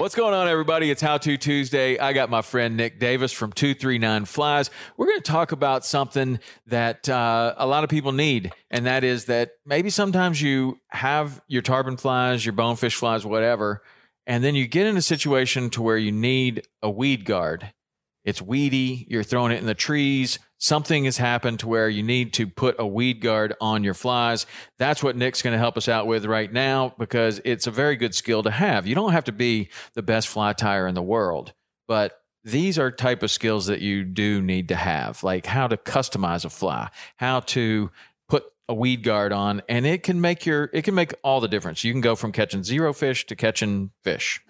What's going on, everybody? It's How To Tuesday. I got my friend Nick Davis from 239 Flies. We're going to talk about something that uh, a lot of people need, and that is that maybe sometimes you have your tarpon flies, your bonefish flies, whatever, and then you get in a situation to where you need a weed guard. It's weedy, you're throwing it in the trees, something has happened to where you need to put a weed guard on your flies. That's what Nick's going to help us out with right now because it's a very good skill to have. You don't have to be the best fly tyer in the world, but these are type of skills that you do need to have, like how to customize a fly, how to put a weed guard on, and it can make your it can make all the difference. You can go from catching zero fish to catching fish.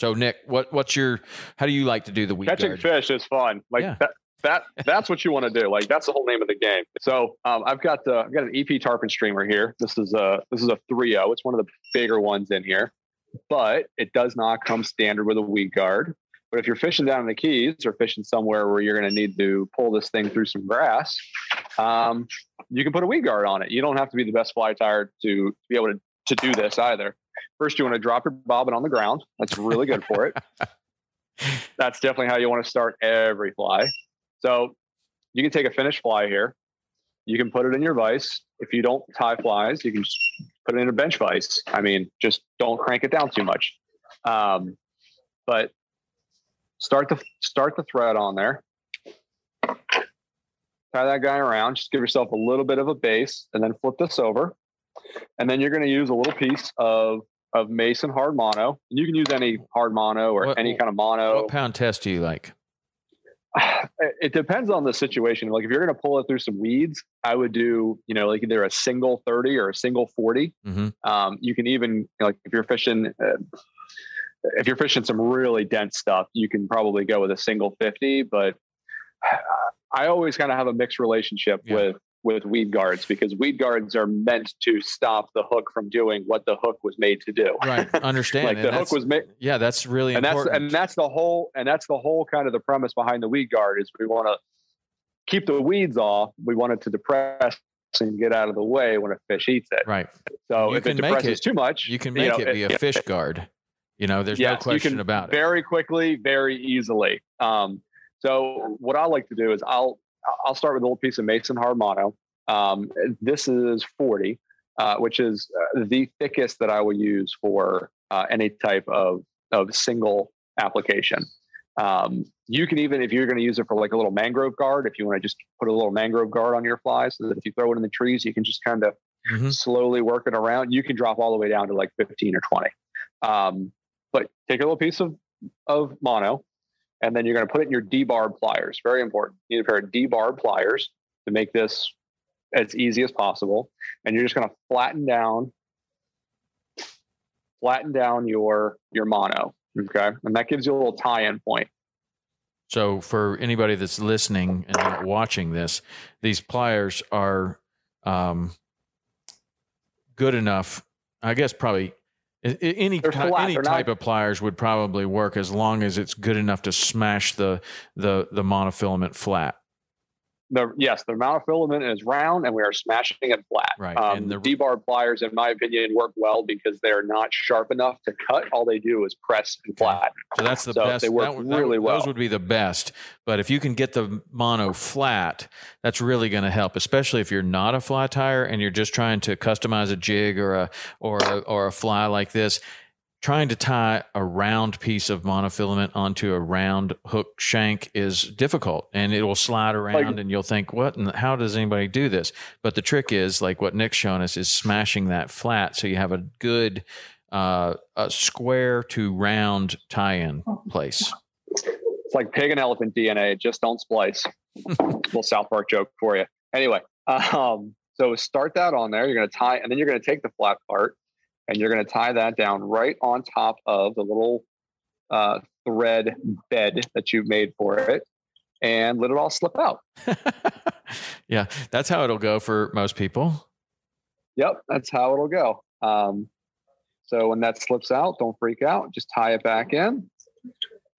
So Nick, what what's your how do you like to do the weed catching guard? fish is fun. Like Yeah. that, that that's what you want to do. Like that's the whole name of the game. So um, I've got uh, I've got an EP tarpon streamer here. This is a this is a 3.0. It's one of the bigger ones in here, but it does not come standard with a weed guard. But if you're fishing down in the Keys or fishing somewhere where you're going to need to pull this thing through some grass, um, you can put a weed guard on it. You don't have to be the best fly tyer to be able to to do this either. First, you want to drop your bobbin on the ground. That's really good for it. That's definitely how you want to start every fly. So you can take a finished fly here. You can put it in your vise. If you don't tie flies, you can just put it in a bench vise. I mean, just don't crank it down too much. Um, but start the start the thread on there. Tie that guy around. Just give yourself a little bit of a base, and then flip this over. And then you're going to use a little piece of of mason hard mono. You can use any hard mono or What- any kind of mono What pound test do you like? it depends on the situation. Like if you're going to pull it through some weeds, I would do, you know, like either a single 30 or a single 40. Mm-hmm. Um, you can even, like if you're fishing, uh, if you're fishing some really dense stuff, you can probably go with a single 50. But I always kind of have a mixed relationship Yeah. with with weed guards because weed guards are meant to stop the hook from doing what the hook was made to do. Right, understand. like and the hook was made Yeah, that's really and that's and that's the whole and that's the whole kind of the premise behind the weed guard is we want to keep the weeds off. We want it to depress and get out of the way when a fish eats it. right. So You if it depresses it- too much, You can you make know, it be a fish guard. You know, there's no yes, you question about it. very quickly, very easily. Um, so what I like to do is I'll I'll start with a little piece of Mason Hard Mono. Um, this is 40, uh, which is uh, the thickest that I will use for uh, any type of of single application. Um, you can even, if you're going to use it for like a little mangrove guard, if you want to just put a little mangrove guard on your fly, so that if you throw it in the trees, you can just kind of Mhm. slowly work it around. You can drop all the way down to like 15 or 20. Um, but take a little piece of, of mono, and then you're going to put it in your debarb pliers. Very important. You need a pair of debarb pliers to make this as easy as possible. And you're just going to flatten down flatten down your your mono. Okay, and that gives you a little tie-in point. So for anybody that's listening and watching this, these pliers are um, good enough. I guess probably any flat, any type not- of pliers would probably work as long as it's good enough to smash the the the monofilament flat. The yes, the monofilament is round, and we are smashing it flat. Right, Um, and the- debarb pliers, in my opinion, work well because they're not sharp enough to cut. All they do is press and flat. So that's the So best. they work that would- that really well. Those would be the best. But if you can get the mono flat, that's really going to help, especially if you're not a fly tyer and you're just trying to customize a jig or a or a, or a fly like this. Trying to tie a round piece of monofilament onto a round hook shank is difficult, and it will slide around, and you'll think, "What? And how does anybody do this?" But the trick is, like what Nick's shown us, is smashing that flat so you have a good uh, a square to round tie-in place. It's like pig and elephant DNA. Just don't splice. little South Park joke for you. Anyway, um, so start that on there. You're going to tie, and then you're going to take the flat part, and you're going to tie that down right on top of the little uh, thread bed that you've made for it, and let it all slip out. yeah, that's how it'll go for most people. Yep, that's how it'll go. Um, so when that slips out, don't freak out. Just tie it back in,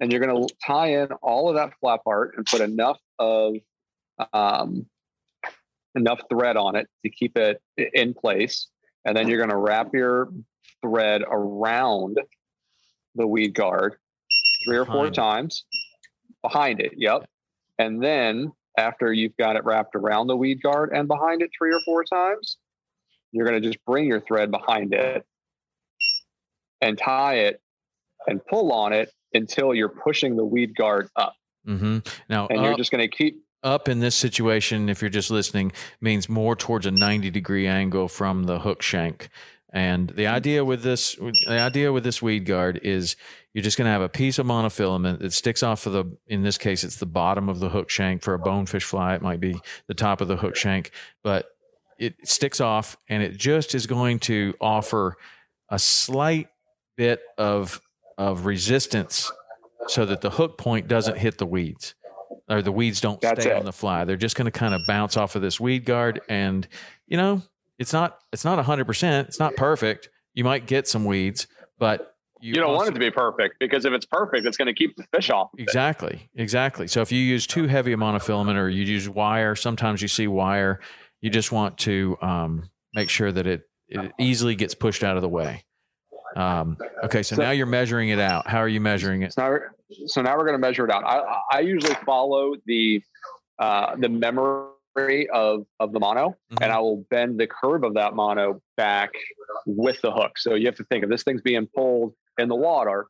and you're going to tie in all of that flat part and put enough of um, enough thread on it to keep it in place. And then you're going to wrap your thread around the weed guard three or four Behind times behind it. Yep. And then after you've got it wrapped around the weed guard and behind it three or four times, you're going to just bring your thread behind it and tie it and pull on it until you're pushing the weed guard up. Mm-hmm. Now, And you're just going to keep, up in this situation, if you're just listening, means more towards a 90 degree angle from the hook shank. And the mm-hmm. idea with this, the idea with this weed guard is you're just going to have a piece of monofilament that sticks off of the, in this case, it's the bottom of the hook shank. For a bonefish fly, it might be the top of the hook shank, but it sticks off and it just is going to offer a slight bit of of resistance so that the hook point doesn't hit the weeds or the weeds don't That's stay it. on the fly. They're just going to kind of bounce off of this weed guard and you know, it's not it's not 100%, it's not perfect. You might get some weeds, but you, don't want it to be perfect because if it's perfect, it's going to keep the fish off. of it. Exactly, exactly. So if you use too heavy a monofilament or you use wire, sometimes you see wire. You just want to um, make sure that it, it easily gets pushed out of the way. Um, okay, so, So- now you're measuring it out. How are you measuring it? So now, we're- so now we're going to measure it out. I, I usually follow the uh, the memory of of the mono, Mhm. and I will bend the curve of that mono back with the hook. So you have to think of this thing's being pulled in the water,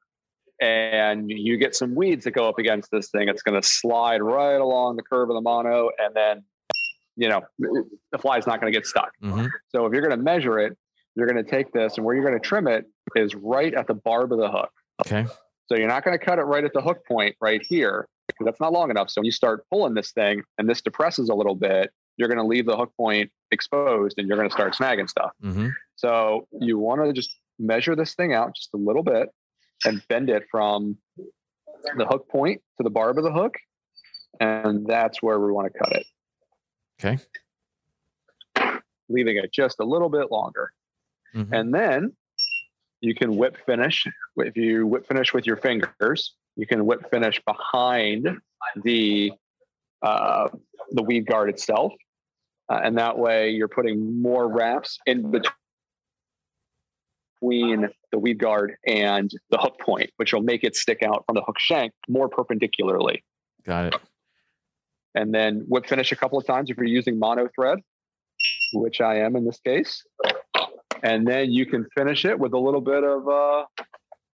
and you get some weeds that go up against this thing. It's going to slide right along the curve of the mono, and then you know the fly's not going to get stuck. hmm So if you're going to measure it, you're going to take this, and where you're going to trim it is right at the barb of the hook. Okay. So you're not going to cut it right at the hook point right here because that's not long enough. So when you start pulling this thing and this depresses a little bit, you're going to leave the hook point exposed and you're going to start snagging stuff. hmm So you want to just measure this thing out just a little bit and bend it from the hook point to the barb of the hook. And that's where we want to cut it, Okay. leaving it just a little bit longer. hmm And then you can whip finish. If you whip finish with your fingers, you can whip finish behind the uh, the weed guard itself, uh, and that way you're putting more wraps in between the weed guard and the hook point, which will make it stick out from the hook shank more perpendicularly. Got it. And then whip finish a couple of times if you're using mono thread, which I am in this case. And then you can finish it with a little bit of uh,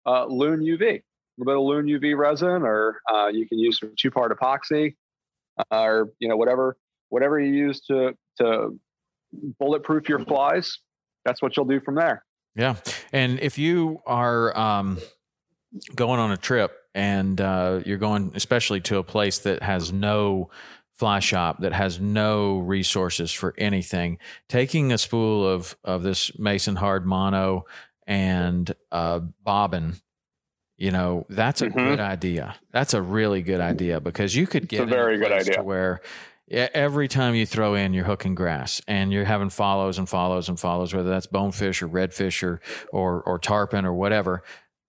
uh, Loon UV, a little bit of Loon UV resin, or uh, you can use some two-part epoxy, uh, or you know whatever whatever you use to to bulletproof your flies. That's what you'll do from there. Yeah. And if you are um, going on a trip and uh, you're going, especially to a place that has no fly shop, that has no resources for anything, taking a spool of, of this Mason Hard Mono and uh, bobbin, you know, that's a Mhm. good idea. That's a really good idea because you could get a in very good place to idea. where every time you throw in, you're hooking grass and you're having follows and follows and follows, whether that's bonefish or redfish or or or tarpon or whatever.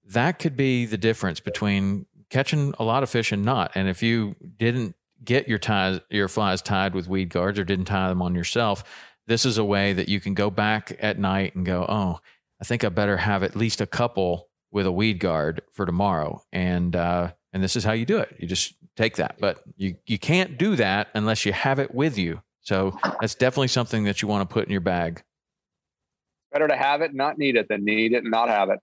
That could be the difference between catching a lot of fish and not. And if you didn't get your ties, your flies tied with weed guards or didn't tie them on yourself, this is a way that you can go back at night and go, oh, I think I better have at least a couple with a weed guard for tomorrow. And uh, and this is how you do it. You just take that, but you you can't do that unless you have it with you. So that's definitely something that you want to put in your bag. Better to have it, not need it, than need it and not have it.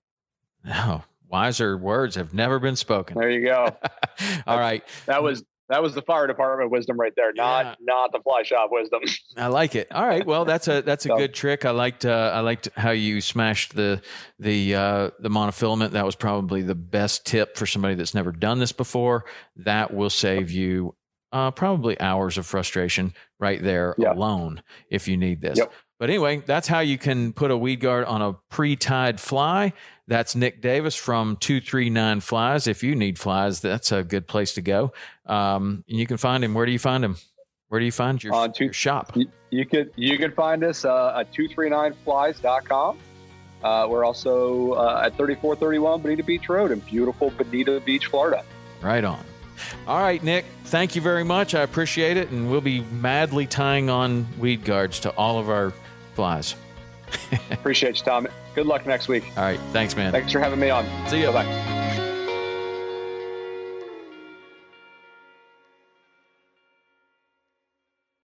No, wiser words have never been spoken. There you go. All right. That was that was the fire department wisdom right there, not Yeah. not the fly shop wisdom. I like it. All right. Well, that's a that's a So- good trick. I liked uh, I liked how you smashed the the uh, the monofilament. That was probably the best tip for somebody that's never done this before. That will save you uh, probably hours of frustration right there Yeah. alone if you need this. Yep. But anyway, that's how you can put a weed guard on a pre-tied fly. That's Nick Davis from 239 Flies. If you need flies, that's a good place to go. Um, and you can find him. Where do you find him? Where do you find your, On two- your shop? You, you could you can find us uh, at 239flies.com. Uh, we're also uh, at 3431 Bonita Beach Road in beautiful Bonita Beach, Florida. Right on. All right, Nick, thank you very much. I appreciate it. And we'll be madly tying on weed guards to all of our flies. Appreciate you, Tom. Good luck next week. All right. Thanks, man. Thanks for having me on. See you. Bye bye.